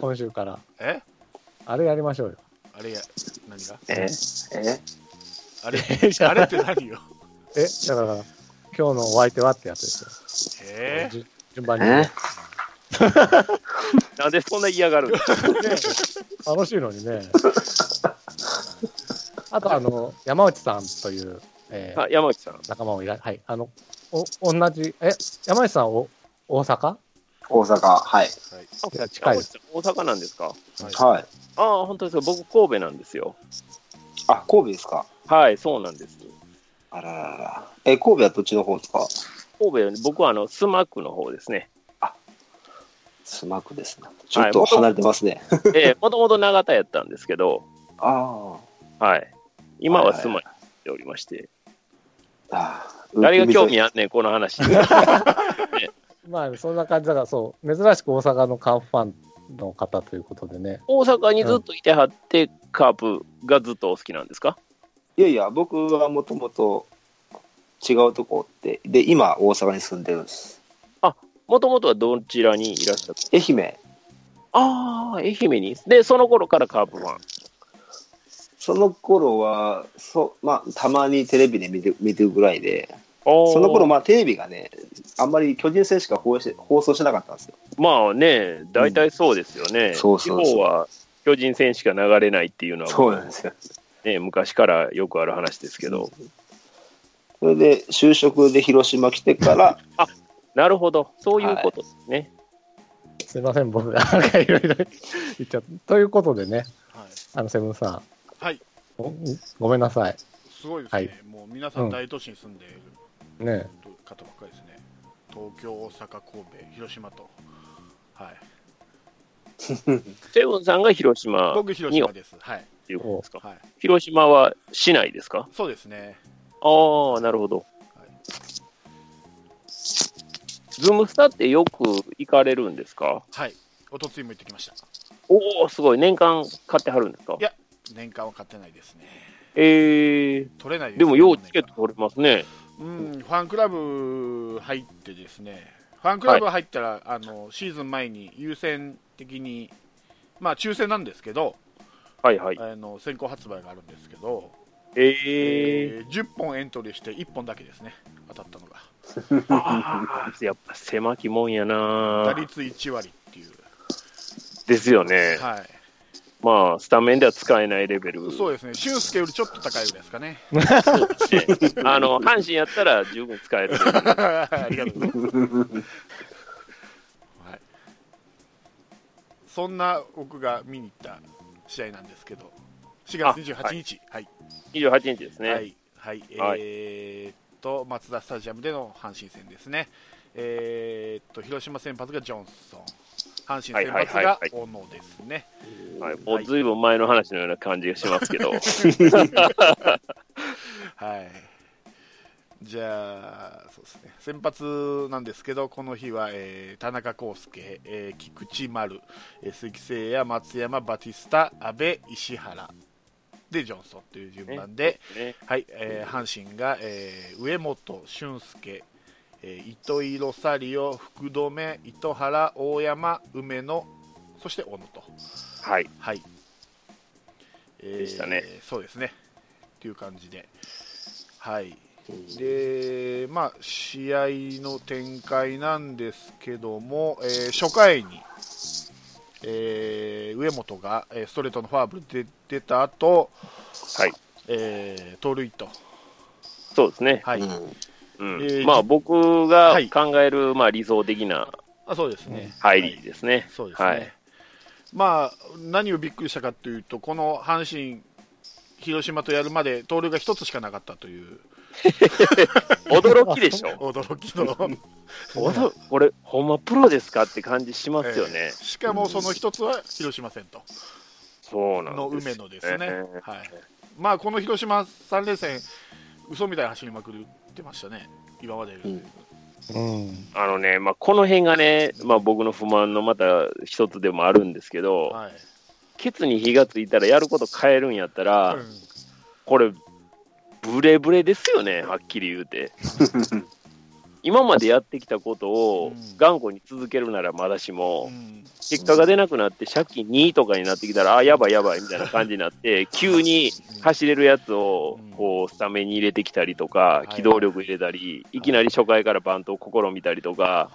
Speaker 3: 今週から。
Speaker 2: え？
Speaker 3: あれやりましょうよ。
Speaker 2: あれや、何が？
Speaker 1: え？え？
Speaker 2: あれ、あ。れって何よ？
Speaker 3: え、だから、今日のお相手はってやつですよ。
Speaker 2: え？
Speaker 3: じ順番に。
Speaker 4: なんでそんな嫌がる
Speaker 3: 楽しいのにね。あと、あの、山内さんという、えー
Speaker 4: あ山内さん。
Speaker 3: 仲間もいら、はい。あの、お、同じ、え、山内さん、お、大阪？
Speaker 1: 大阪、はい。
Speaker 4: あ
Speaker 3: 近いです。
Speaker 4: 山内さん大阪なんですか？
Speaker 2: はい
Speaker 1: はい。
Speaker 4: ああ、本当ですか。僕、神戸なんですよ。
Speaker 1: あ、神戸ですか？
Speaker 4: はい、そうなんです。
Speaker 1: あらららら。え、神戸はどっちの方ですか？
Speaker 4: 神戸はね、僕はあの、スマックの方ですね。
Speaker 1: スマクですね。ちょっと離れてますね。
Speaker 4: ええ、もともと長田やったんですけど、
Speaker 1: あ
Speaker 4: はい。今はスマに行っておりまして。
Speaker 1: あ。ああ。
Speaker 4: 誰が興味
Speaker 1: あ
Speaker 4: あんねん、この話。
Speaker 3: まあ、そんな感じだから、そう、珍しく大阪のカープファンの方ということでね。
Speaker 4: 大阪にずっといてはって、カープがずっとお好きなんですか？
Speaker 1: いやいや、僕はもともと違うとこって、で、今、大阪に住んでるんです。
Speaker 4: もともとはどちらにいらっしゃった？
Speaker 1: 愛媛。
Speaker 4: ああ、愛媛に？で、その頃からカープファン？
Speaker 1: その頃は、そう、まあ、たまにテレビで見て見てるぐらいで、
Speaker 4: そ
Speaker 1: その頃、まあ、テレビがね、あんまり巨人戦しか放映し放送しなかったんですよ。
Speaker 4: まあね、大体そうですよね。
Speaker 1: そうそうそう
Speaker 4: 地方は巨人戦しか流れないっていうのは、
Speaker 1: そうなんですよ。
Speaker 4: ね、昔からよくある話ですけど。
Speaker 1: それで、就職で広島来てから、
Speaker 4: なるほど。そういうことですね。
Speaker 3: すいません、僕がいろいろ言っちゃった。ということでね、
Speaker 2: はい。
Speaker 3: あの、セブンさん、
Speaker 2: はい。
Speaker 3: ごごめんなさい。
Speaker 2: すごいですね。
Speaker 3: はい
Speaker 2: もう皆さん大都市に住んでいる
Speaker 3: ね
Speaker 2: 方ばっかりですね。東京、大阪、神戸、広島と。はい。
Speaker 4: セブンさんが広島
Speaker 2: 僕、広
Speaker 4: に
Speaker 2: 島です。はい。
Speaker 4: いうことですか？
Speaker 2: はい。
Speaker 4: 広島は市内ですか？
Speaker 2: そうですね。
Speaker 4: ああ、なるほど。ズームスタってよく行かれるんですか？
Speaker 2: はい。おとついも行ってきました。
Speaker 4: おお、すごい。年間買ってはるんですか？
Speaker 2: いや年間は買ってないですね。
Speaker 4: えー、
Speaker 2: 取れないです、
Speaker 4: でも、ようチケット
Speaker 2: 年
Speaker 4: 取れますね。
Speaker 2: 間うん、ファンクラブ入ってですね、ファンクラブ入ったら、あのシーズン前に優先的に、まあ抽選なんですけど、
Speaker 4: はいはい。
Speaker 2: あの先行発売があるんですけど、
Speaker 4: えー、
Speaker 2: えー10本エントリーして1本だけですね、当たったのが。
Speaker 4: やっぱ狭きもんやな
Speaker 2: 打率1割っていう。
Speaker 4: ですよね。
Speaker 2: はい。
Speaker 4: まあ、スタメンでは使えないレベル。
Speaker 2: そうですね、俊介よりちょっと高いぐらいですかね。
Speaker 4: ねあの、阪神やったら十分使える。
Speaker 2: ありがとうございます。はい、そんな僕が見に行った試合なんですけど、4月28日、はい、
Speaker 4: 28日ですね。
Speaker 2: はい、はい、
Speaker 4: はい
Speaker 2: えーっと、マツダスタジアムでの阪神戦ですね。えーっと、広島先発がジョンソン、阪神先発が小野ですね。
Speaker 4: はい、もうずいぶん前の話のような感じがしますけど。
Speaker 2: はい。じゃあ、そうですね。先発なんですけど、この日は、えー田中康介、えー菊池丸、えー鈴木誠也、松山、バティスタ、阿部、石原、で、ジョンソンという順番で、
Speaker 4: ね、
Speaker 2: はい、えー阪神が、えー上本俊介、えー糸井ロサリオ、福留、糸原、大山、梅野、そして小野と。
Speaker 4: はい。
Speaker 2: はい。えー
Speaker 4: でしたね
Speaker 2: そうですね。っていう感じで。はい。で、まあ、試合の展開なんですけども、えー初回に、えー上本が、えーストレートのファーブルで出た後、
Speaker 4: はい。
Speaker 2: えー盗塁と。
Speaker 4: そうですね。
Speaker 2: はい。
Speaker 1: うん
Speaker 4: うん
Speaker 2: えー
Speaker 4: まあ、僕が
Speaker 2: はい
Speaker 4: 考える、まあ、理想的な
Speaker 2: あそうですね。
Speaker 4: 入りですね。
Speaker 2: そうですね。
Speaker 4: はい
Speaker 2: まあ、何をびっくりしたかというと、この阪神、広島とやるまで盗塁が一つしかなかったという
Speaker 4: 驚きでしょ。
Speaker 2: 驚きの、
Speaker 4: 驚これ、ほんまプロですかって感じしますよね
Speaker 2: え。ーしかもその一つは広島戦と
Speaker 4: そうなん
Speaker 2: の梅野ですね、
Speaker 4: ね
Speaker 2: はいまあこの広島3連戦、嘘みたいに走りまくってましたね、今まで。
Speaker 1: うん
Speaker 3: うん。
Speaker 4: あのね、まあ、この辺がね、まあ、僕の不満のまた一つでもあるんですけど、
Speaker 2: はい。
Speaker 4: ケツに火がついたらやること変えるんやったら、
Speaker 2: うん
Speaker 4: これ、ブレブレですよね、はっきり言うて。今までやってきたことを
Speaker 2: うん
Speaker 4: 頑固に続けるならまだしも、
Speaker 2: うん
Speaker 4: 結果が出なくなって借金2とかになってきたら、あ、やばいやばいみたいな感じになって、急に走れるやつを
Speaker 2: うん
Speaker 4: こうスタメンに入れてきたりとか
Speaker 2: い、
Speaker 4: 機動力入れたり、いきなり初回からバントを試みたりとか、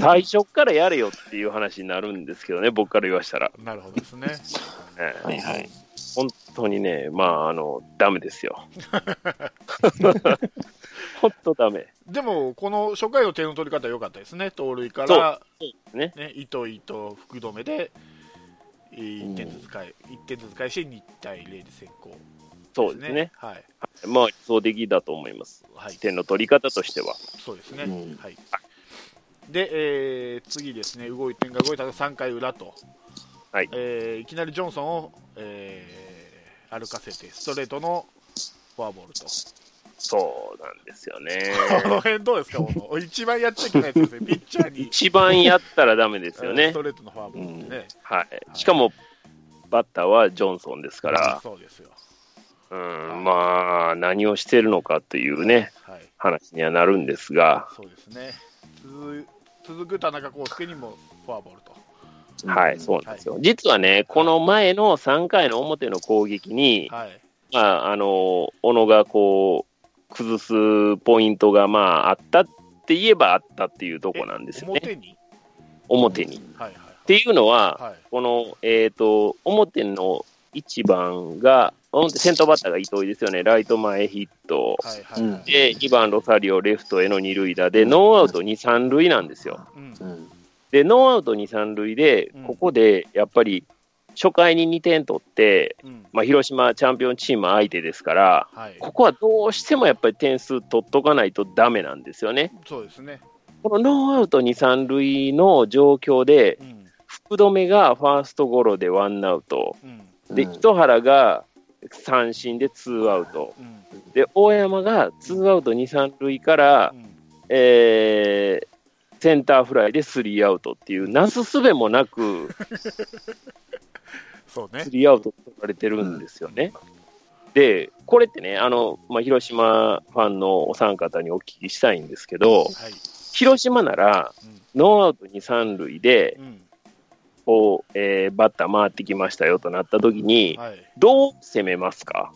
Speaker 4: 最初からやれよっていう話になるんですけどね、僕から言わしたら。
Speaker 2: なるほどですね。
Speaker 4: ね
Speaker 1: はいはい。
Speaker 4: 本当にね、まあ、あの、ダメですよ。本当ダメ。
Speaker 2: でも、この初回の点の取り方良かったですね。盗塁から、
Speaker 4: ね。
Speaker 2: ね、糸糸福留で、1点ずつ返、一点ずつ返し、2対0で先行、
Speaker 4: そうですね。。
Speaker 2: はい。
Speaker 4: まあ、理想的だと思います。
Speaker 2: はい。
Speaker 4: 点の取り方としては。
Speaker 2: そうですね。
Speaker 1: うん
Speaker 2: はい。で、えー次ですね、動い点が動いたら3回裏と、
Speaker 4: はい
Speaker 2: えーいきなりジョンソンを、えー歩かせて、ストレートのフォアボールと。
Speaker 4: そうなんですよね。
Speaker 2: この辺どうですか、この一番やっちゃいけないですね、ピッチャーに。
Speaker 4: 一番やったらダメですよね
Speaker 2: ス。トレートのフォアボールってね。
Speaker 4: はい。しかも、バッターはジョンソンですから、
Speaker 2: そうですよ。
Speaker 4: うん、まあ、何をしてるのかというね、
Speaker 2: はい。
Speaker 4: 話にはなるんですが、
Speaker 2: そうですね。続続く田中康介にもフォアボールと。
Speaker 4: はい、そうなんですよ。実はね、この前の3回の表の攻撃に、
Speaker 2: はい。
Speaker 4: まあ、あの、小野がこう、崩すポイントがまああったって言えばあったっていうとこなんですよね。
Speaker 2: 表に？
Speaker 4: 表に。っ
Speaker 2: はいはい
Speaker 4: ていうのは、
Speaker 2: はい。
Speaker 4: この、えっ、と、表の1番が、表先頭バッターが糸井ですよね。ライト前ヒット。
Speaker 2: はいはいはい。
Speaker 4: で、2番ロサリオレフトへの二塁打で、ノーアウト2、3塁なんですよ。
Speaker 2: うん
Speaker 1: うん
Speaker 4: で、ノーアウト2、3塁で
Speaker 2: うん、
Speaker 4: ここでやっぱり初回に2点取って、
Speaker 2: うん。
Speaker 4: まあ、広島チャンピオンチーム相手ですから、
Speaker 2: はい。
Speaker 4: ここはどうしてもやっぱり点数取っとかないとダメなんですよね。
Speaker 2: そうですね。
Speaker 4: このノーアウト2、3塁の状況で
Speaker 2: う、ん。
Speaker 4: 福留がファーストゴロでワンアウト、
Speaker 2: うん。
Speaker 4: で、
Speaker 1: うん
Speaker 4: 糸原が三振でツーアウト、
Speaker 2: うん。
Speaker 4: で、大山がツーアウト2、3塁から、
Speaker 2: うん
Speaker 4: えーセンターフライでスリーアウトっていう、なすすべもなく、
Speaker 2: そうね
Speaker 4: ス。リーアウト取られてるんですよね。で、これってね、あの、まあ、広島ファンのお三方にお聞きしたいんですけど、
Speaker 2: はい。
Speaker 4: 広島なら、ノーアウト2、3塁で、
Speaker 2: うん。
Speaker 4: こう、えーバッター回ってきましたよとなった時に、
Speaker 2: はい。
Speaker 4: どう攻めますか？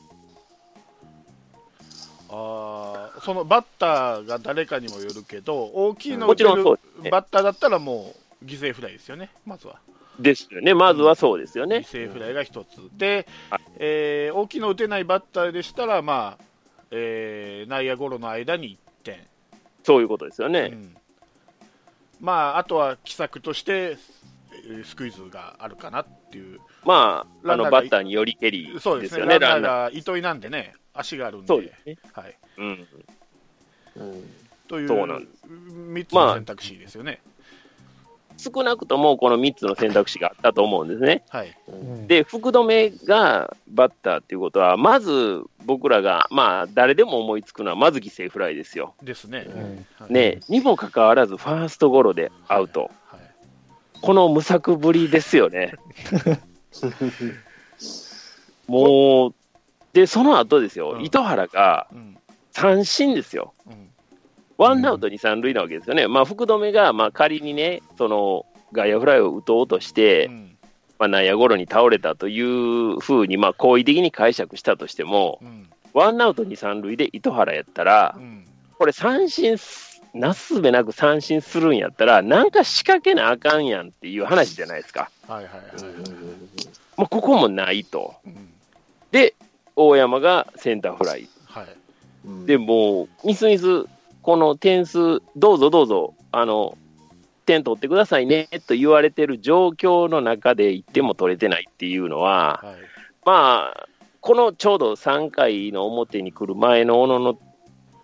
Speaker 2: ああ、そのバッターが誰かにもよるけど、大きいの
Speaker 4: もちろん
Speaker 2: 打てる
Speaker 4: そうですね
Speaker 2: バッターだったらもう犠牲フライですよね、まずは。
Speaker 4: ですよね。まずはそうですよね。
Speaker 2: 犠牲フライが一つ。で
Speaker 4: はい、
Speaker 2: えー大きいの打てないバッターでしたら、まあ、えー内野ゴロの間に1点。
Speaker 4: そういうことですよね。
Speaker 2: うんまあ、あとは奇策として、えースクイズがあるかなっていう。
Speaker 4: まあ、あの、バッターによりけり
Speaker 2: そうですね、ラ
Speaker 4: ランナー。
Speaker 2: が糸井なんでね、足があるんで。
Speaker 4: そうですね。
Speaker 2: はい。
Speaker 4: うん。
Speaker 1: うん
Speaker 2: という、
Speaker 4: そうなんで
Speaker 2: 3つの選択肢ですよね。
Speaker 4: 少なくともこの3つの選択肢があったと思うんですね。
Speaker 2: はい。
Speaker 1: うん
Speaker 4: で、福留がバッターっていうことは、まず僕らが、まあ、誰でも思いつくのは、まず犠牲フライですよ。
Speaker 2: ですね。
Speaker 3: うん
Speaker 2: はい
Speaker 4: ね、にもかかわらず、ファーストゴロでアウト。
Speaker 2: はい。
Speaker 4: この無策ぶりですよね。もう、で、その後ですよ、
Speaker 2: うん
Speaker 4: 糸原が
Speaker 2: うん。
Speaker 4: 三振ですよ。
Speaker 2: うん。
Speaker 4: ワンアウトに三塁なわけですよね。まあ、福留が、まあ、仮にね、その、外野フライを打とうとして、
Speaker 2: うん。
Speaker 4: まあ、内野ゴロに倒れたというふうに、まあ、好意的に解釈したとしても、
Speaker 2: うん。
Speaker 4: ワンアウトに三塁で糸原やったら
Speaker 2: う、ん。
Speaker 4: これ三振す、なすすべなく三振するんやったら、なんか仕掛けなあかんやんっていう話じゃないですか。
Speaker 2: はいはいはい。
Speaker 4: まあ、ここもないと。
Speaker 2: うん。
Speaker 4: で、大山がセンターフライ。
Speaker 2: はい。
Speaker 1: うん
Speaker 4: で、もう、みすみす、この点数、どうぞどうぞ、あの、点取ってくださいねと言われてる状況の中で1点も取れてないっていうのは、
Speaker 2: はい。
Speaker 4: まあ、このちょうど3回の表に来る前の小野の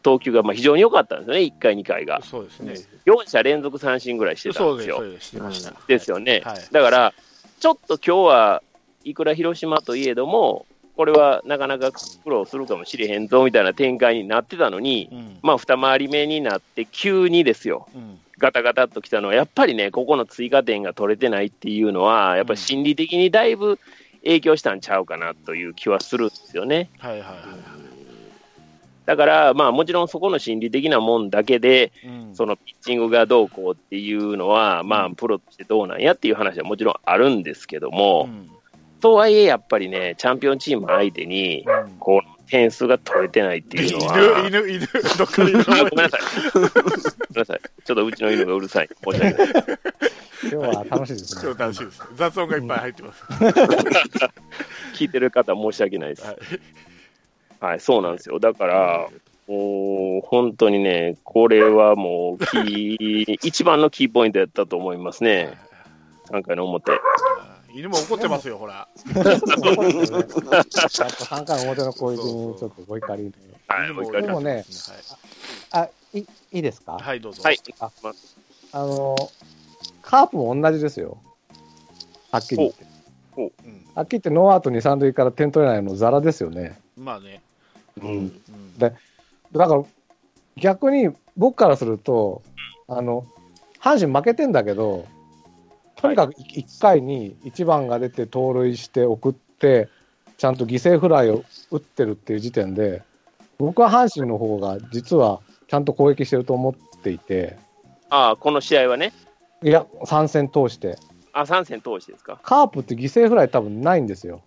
Speaker 4: 投球がまあ非常に良かったんですよね、1回、2回が。
Speaker 2: そうですね。
Speaker 4: 4者連続三振ぐらいしてたんですよ。
Speaker 2: そうです、してました。
Speaker 4: ですよね。
Speaker 2: はい。
Speaker 4: だから、ちょっと今日はいくら広島といえども、これはなかなか苦労するかもしれへんぞみたいな展開になってたのに、
Speaker 2: うん。
Speaker 4: まあ、二回り目になって、急にですよ、
Speaker 2: うん。
Speaker 4: ガタガタっときたのは、やっぱりね、ここの追加点が取れてないっていうのは、やっぱり心理的にだいぶ影響したんちゃうかなという気はするんですよね。
Speaker 2: はいはいはいはい。
Speaker 4: だから、まあ、もちろんそこの心理的なもんだけで、
Speaker 2: うん。
Speaker 4: そのピッチングがどうこうっていうのは、まあ、プロとしてどうなんやっていう話はもちろんあるんですけども、
Speaker 2: うん。
Speaker 4: とはいえ、やっぱりね、チャンピオンチーム相手に、
Speaker 2: うん
Speaker 4: こう、点数が取れてないっていうのは、
Speaker 2: 犬、犬、犬、どっかで犬
Speaker 4: あごめんなさい。ごめんなさい。ちょっとうちの犬がうるさい。申し訳ない。
Speaker 3: 今日は楽しいですね
Speaker 2: ちょっ。と楽しいです。雑音がいっぱい入ってます。
Speaker 4: 聞いてる方申し訳ないです。
Speaker 2: はい。
Speaker 4: はい、そうなんですよ。だから、もう本当にね、これはもうキー、一番のキーポイントやったと思いますね。3回の表。
Speaker 2: 犬も怒ってますよ、ほら。
Speaker 3: そうですよねやっぱ3回表の攻撃にちょっとご怒りで。
Speaker 4: はい、
Speaker 2: 犬も
Speaker 4: お怒り
Speaker 3: でもねあ、いいいですか、
Speaker 2: はい、はい、どうぞ。
Speaker 4: はい。
Speaker 3: あの、カープも同じですよ。はっきり言って。
Speaker 2: うん。
Speaker 3: はっきり言ってノーアウト2、3塁から点取れないのザラですよね。
Speaker 2: まあね。
Speaker 1: うん。
Speaker 2: うん。
Speaker 3: でだから逆に僕からすると、あの、阪神負けてんだけど、とにかく1回に1番が出て盗塁して送って、ちゃんと犠牲フライを打ってるっていう時点で、僕は阪神の方が実はちゃんと攻撃してると思っていて、
Speaker 4: ああ、この試合はね、
Speaker 3: いや、3戦通して、
Speaker 4: あ、3戦通してですか。
Speaker 3: カープって犠牲フライ多分ないんですよ、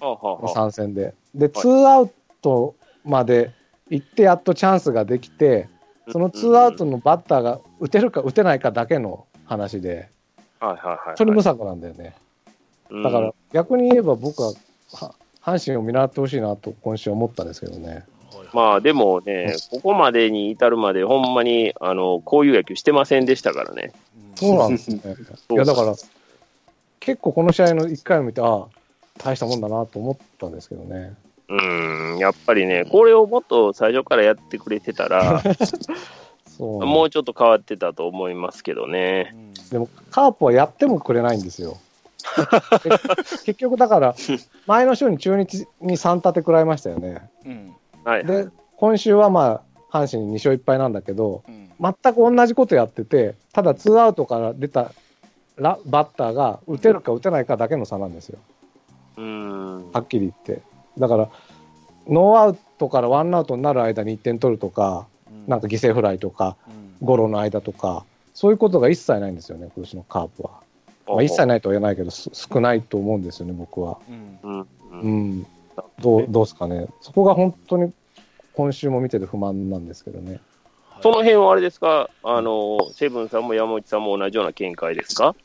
Speaker 4: はあ、はあはあ、
Speaker 3: 3戦で。で、ツーアウトまで行ってやっとチャンスができて、そのツーアウトのバッターが打てるか打てないかだけの話で、
Speaker 4: はいはいはい、
Speaker 3: それ無策なんだよね。
Speaker 4: うん
Speaker 3: だから逆に言えば僕はは阪神を見習ってほしいなと今週思ったんですけどね。
Speaker 4: まあでもね、ここまでに至るまで、ほんまにあのこういう野球してませんでしたからね。
Speaker 3: そうなんですね。いやだから結構この試合の1回を見て、ああ、大したもんだなと思ったんですけどね。
Speaker 4: うん、やっぱりね、これをもっと最初からやってくれてたら、
Speaker 3: そう
Speaker 4: もうちょっと変わってたと思いますけどね。
Speaker 2: うん
Speaker 3: でもカープはやってもくれないんですよ。結局だから、前の週に中日に3立て食らいましたよね。
Speaker 2: うん。
Speaker 4: はい。
Speaker 3: で、今週はまあ、阪神2勝1敗なんだけど、
Speaker 2: うん。
Speaker 3: 全く同じことやってて、ただツーアウトから出たラバッターが打てるか打てないかだけの差なんですよ、
Speaker 4: うん。
Speaker 3: はっきり言って。だから、ノーアウトからワンアウトになる間に1点取るとか、なんか犠牲フライとか、
Speaker 2: うん
Speaker 3: ゴロの間とか、そういうことが一切ないんですよね、今年のカープは。まあ、一切ないとは言えないけど、す少ないと思うんですよね、僕は。
Speaker 2: うん。
Speaker 4: うん。
Speaker 3: どうどうですかね、そこが本当に今週も見てて不満なんですけどね。
Speaker 4: その辺はあれですか、あの、セブンさんも山内さんも同じような見解ですか？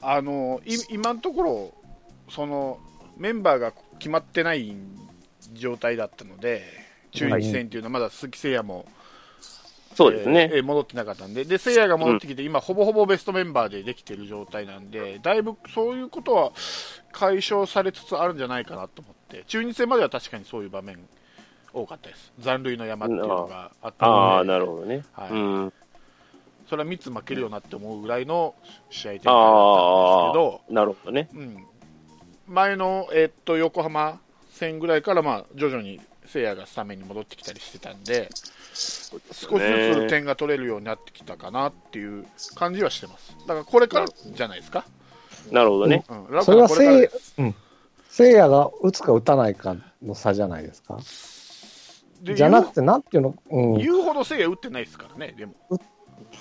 Speaker 2: あのい今のところ、そのメンバーが決まってない状態だったので、中日戦っていうのはまだ鈴木誠也も、
Speaker 4: そうですね。
Speaker 2: えー戻ってなかったんで、で誠也が戻ってきて、今、ほぼほぼベストメンバーでできてる状態なんで、だいぶそういうことは解消されつつあるんじゃないかなと思って、中日戦までは確かにそういう場面多かったです、残塁の山っていうのがあった
Speaker 4: ああ、
Speaker 2: ので、
Speaker 4: なるほどね。
Speaker 2: はい。
Speaker 4: うん。
Speaker 2: それは3つ負けるよなって思うぐらいの試合展開だったんですけど、
Speaker 4: なるほどね。
Speaker 2: うん、前の、えーっと横浜戦ぐらいから、まあ、徐々に聖夜がスタメンに戻ってきたりしてたんで、少しずつ点が取れるようになってきたかなっていう感じはしてます。だからこれからじゃないですか。
Speaker 4: なるほどね。
Speaker 2: うん、ラ
Speaker 3: それはせいうん、せいやが打つか打たないかの差じゃないですか。
Speaker 2: で
Speaker 3: じゃなくて、なんていうの、うん、打っ
Speaker 2: 言うほど聖夜打ってないですからね、でも。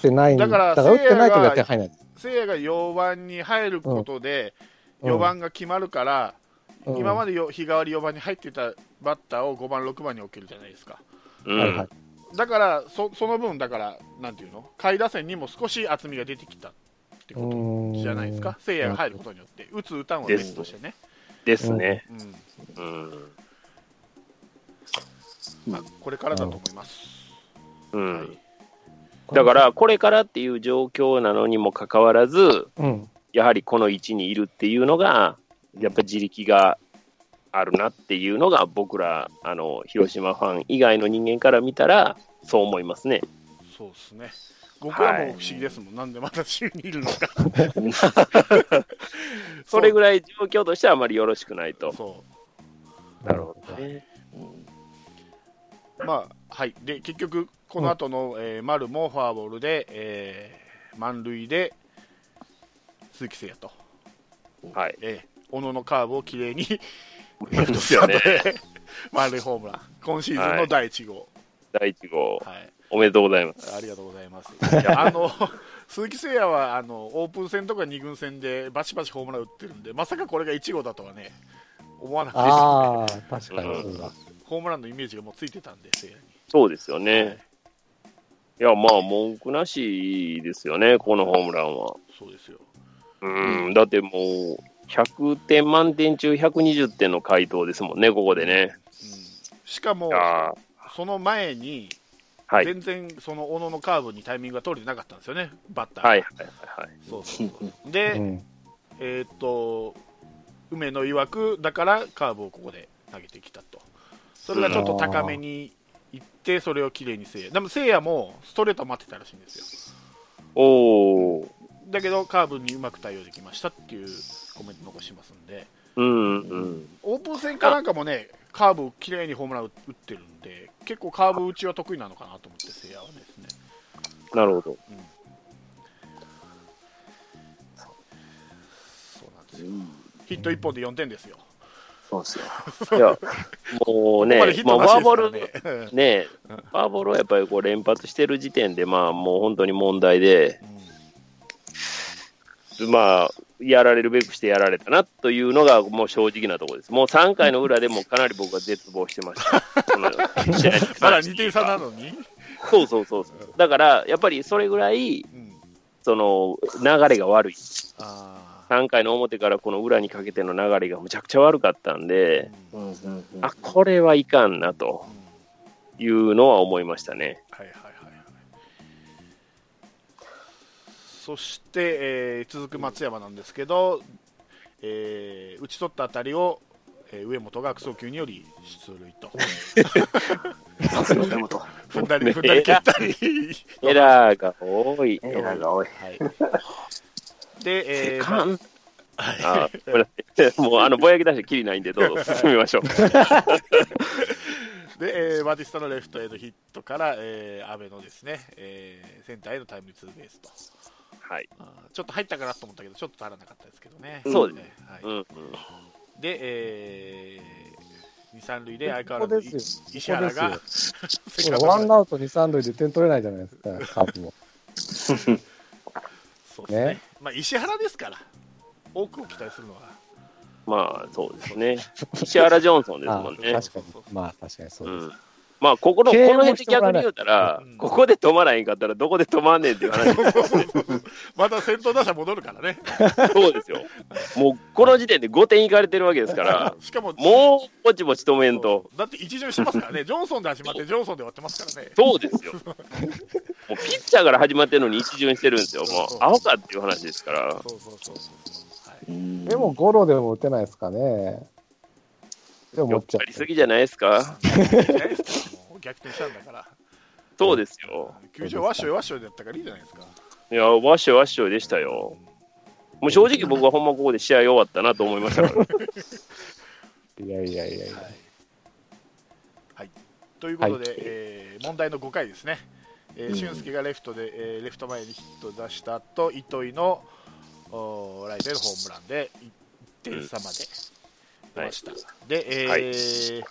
Speaker 3: てないん
Speaker 2: だから
Speaker 3: だから打ってないと
Speaker 2: せいやが
Speaker 3: やって入らない。
Speaker 2: 聖夜が4番に入ることで、
Speaker 3: うん
Speaker 2: 4番が決まるから、
Speaker 3: うん
Speaker 2: 今までよ日替わり4番に入ってたバッターを5番、6番に置けるじゃないですか。
Speaker 4: うん。
Speaker 3: はいはい。
Speaker 2: だからそ、その分、だから、なんていうの、下位打線にも少し厚みが出てきたってことじゃないですか、聖夜が入ることによって、打つ、打たんは別としてね。
Speaker 4: ですね。
Speaker 2: うん
Speaker 4: うん。
Speaker 2: まあ、これからだと思います。
Speaker 4: うん。だから、これからっていう状況なのにもかかわらず、
Speaker 3: うん。
Speaker 4: やはりこの位置にいるっていうのが、やっぱ自力があるなっていうのが、僕ら、あの、広島ファン以外の人間から見たら、そう思いますね。
Speaker 2: そうですね。僕らも不思議ですもん、なんでまた週にいるのか。
Speaker 4: それぐらい状況としてはあまりよろしくないと。
Speaker 2: そ
Speaker 4: なるほどね。
Speaker 1: うん
Speaker 2: まあ、はい。で、結局、この後の、えー丸もフォアボールで、えー満塁で、鈴木誠也と、
Speaker 4: はい。
Speaker 2: えー小野のカーブをきれいに、
Speaker 4: で
Speaker 2: レフトスタンドで、満塁ホームラン。今シーズンの第1号。
Speaker 4: 第1号、
Speaker 2: はい。
Speaker 4: おめでとうございます。
Speaker 2: ありがとうございます。いやあの、鈴木誠也は、あの、オープン戦とか2軍戦でバチバチホームラン打ってるんで、まさかこれが1号だとはね、思わなくて、
Speaker 3: ああ、確かにそうだ。
Speaker 2: ホームランのイメージがもうついてたんで、誠也に。
Speaker 4: そうですよね。いや、まあ、文句なしですよね、このホームランは。
Speaker 2: そうですよ。
Speaker 4: うん、だってもう、100点満点中120点の回答ですもんね、ここでね。
Speaker 2: うん、しかも、その前に、
Speaker 4: はい。
Speaker 2: 全然その小野のカーブにタイミングが取れてなかったんですよね、バッターが。
Speaker 4: はい、はい、はい。
Speaker 2: そうそうそう
Speaker 3: う
Speaker 2: で、
Speaker 3: ん。
Speaker 2: えーっと、梅野曰く、だからカーブをここで投げてきたと。それがちょっと高めに行って、それをきれいにせいや。でも、せいやもストレート待ってたらしいんですよ。
Speaker 4: おー。
Speaker 2: だけど、カーブにうまく対応できましたっていうコメント残しますんで、
Speaker 4: うん、うん。
Speaker 2: オープン戦かなんかもね、カーブきれいにホームラン打ってるんで、結構カーブ打ちは得意なのかなと思って、せいやはですね。
Speaker 4: なるほど。
Speaker 2: うんそうなんですよ。ヒット1本で4点ですよ。
Speaker 1: そうですよ。
Speaker 4: いや、もうね、
Speaker 2: ここま
Speaker 4: あ、
Speaker 2: トなし
Speaker 4: フォアボール、
Speaker 2: ね。
Speaker 4: ね、
Speaker 2: うん
Speaker 4: フォアボールはやっぱりこう連発してる時点で、まあ、もう本当に問題で、まあ、やられるべくしてやられたなというのが、もう正直なところです。もう3回の裏でもかなり僕は絶望してました。
Speaker 2: まだ
Speaker 4: 関して
Speaker 2: 2点差なのに、
Speaker 4: そうそうそう。だから、やっぱりそれぐらい、
Speaker 2: うん、
Speaker 4: その、流れが悪い。
Speaker 2: あ
Speaker 4: 3回の表からこの裏にかけての流れがむちゃくちゃ悪かったんで、あ、これはいかんなと
Speaker 2: うん
Speaker 4: いうのは思いましたね。
Speaker 2: はいはいそして、えー続く松山なんですけど、えー打ち取った当たりを、えー上本が悪送球により出塁と。
Speaker 1: さすが根本。
Speaker 2: 踏んだり、踏んだり蹴ったり。
Speaker 4: エラーが多い。
Speaker 1: エラーが多い。
Speaker 2: はい。で、えー
Speaker 4: かん
Speaker 2: はい
Speaker 4: あ。もう、あの、ぼやき出してきりないんで、どうぞ進みましょう。
Speaker 2: で、えーバティスタのレフトへのヒットから、えー、阿部のですね、えーセンターへのタイムリーツーベースと。
Speaker 4: はい。
Speaker 2: ちょっと入ったかなと思ったけど、ちょっと足らなかったですけどね。
Speaker 4: そうです
Speaker 2: ね。はい
Speaker 4: うん、うん。
Speaker 2: で、えー、2、3塁で相変わらず石原が、
Speaker 3: ワンアウト2、3塁で点取れないじゃないですか、カープも。
Speaker 2: そうですね
Speaker 3: ね
Speaker 2: まあ、石原ですから、多くを期待するのは、
Speaker 4: まあ、そうですね。石原ジョンソンです
Speaker 3: あ
Speaker 4: もんね。
Speaker 3: 確かに。まあ、確かにそうです。
Speaker 4: うん。まあ、ここの、この辺で逆に言うたら
Speaker 2: うん、
Speaker 4: ここで止まらへんかったら、どこで止まんねんっていう話。
Speaker 2: また先頭打者戻るからね、
Speaker 4: そうですよ。もう、この時点で5点いかれてるわけですから、
Speaker 2: しかも、
Speaker 4: もう、ぼちぼち止めんと。
Speaker 2: だって一巡してますからね、ジョンソンで始まって、ジョンソンで終わってますからね。
Speaker 4: そうですよ。もうピッチャーから始まってるのに一巡してるんですよ。もう、アホかっていう話ですから。
Speaker 2: そうそうそうそう。はい
Speaker 1: うん
Speaker 3: でも、ゴロでも打てないですかね。でも、持っちゃ
Speaker 4: かりすぎじゃないですか？
Speaker 2: 逆転したんだから、
Speaker 4: そうですよ。
Speaker 2: 球場ワッショイワッショイだったからいいじゃないですか。
Speaker 4: いや、ワッショイワッショイでしたよ。もう正直僕はほんまここで試合終わったなと思いましたから。
Speaker 3: いやいやいやいや。
Speaker 2: ということで、
Speaker 3: はい
Speaker 2: えー問題の5回ですね、えー
Speaker 1: うん
Speaker 2: 俊介がレフトで、えーレフト前にヒット出した後糸井のおーライトへのホームランで1点差まで出ました。で、えー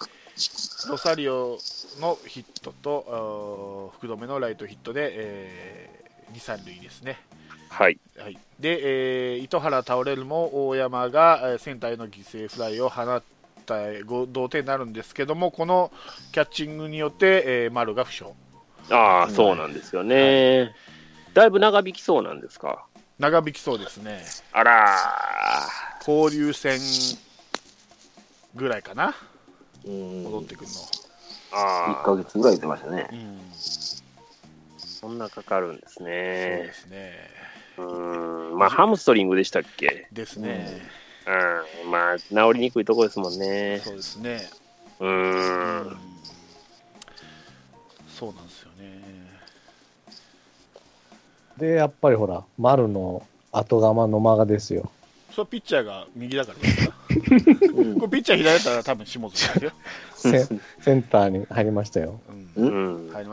Speaker 2: ロサリオのヒットと福留のライトヒットで、え2、3塁ですね。
Speaker 4: はい。
Speaker 2: はい、で、えー糸原倒れるも大山がえーセンターへの犠牲フライを放ったご同点になるんですけどもこのキャッチングによって、えー丸が負傷
Speaker 4: ああ、そうなんですよね。だいぶ長引きそうなんですか？
Speaker 2: 長引きそうですね
Speaker 4: あら
Speaker 2: 交流戦ぐらいかな
Speaker 1: うん
Speaker 2: 戻ってくるの、
Speaker 1: 1
Speaker 4: ああ、
Speaker 1: ヶ月ぐらい言ってましたね。
Speaker 2: うん
Speaker 4: そんなかかるんです
Speaker 2: そう
Speaker 4: ね
Speaker 2: で。すね
Speaker 4: うーん。まあ、ハムストリングでしたっけ？
Speaker 2: ですね、
Speaker 4: うん。まあ、治りにくいとこですもんね。
Speaker 2: そうですね、
Speaker 4: うー。
Speaker 2: うんんそうなんですよね
Speaker 3: で、やっぱりほら、丸の後釜の間がですよ。
Speaker 2: それはピッチャーが右だからですか
Speaker 1: うん
Speaker 2: これピッチャー左だったら多分下津ですよ。
Speaker 3: セセンターに入りましたよ。
Speaker 4: うん。
Speaker 2: 入りまし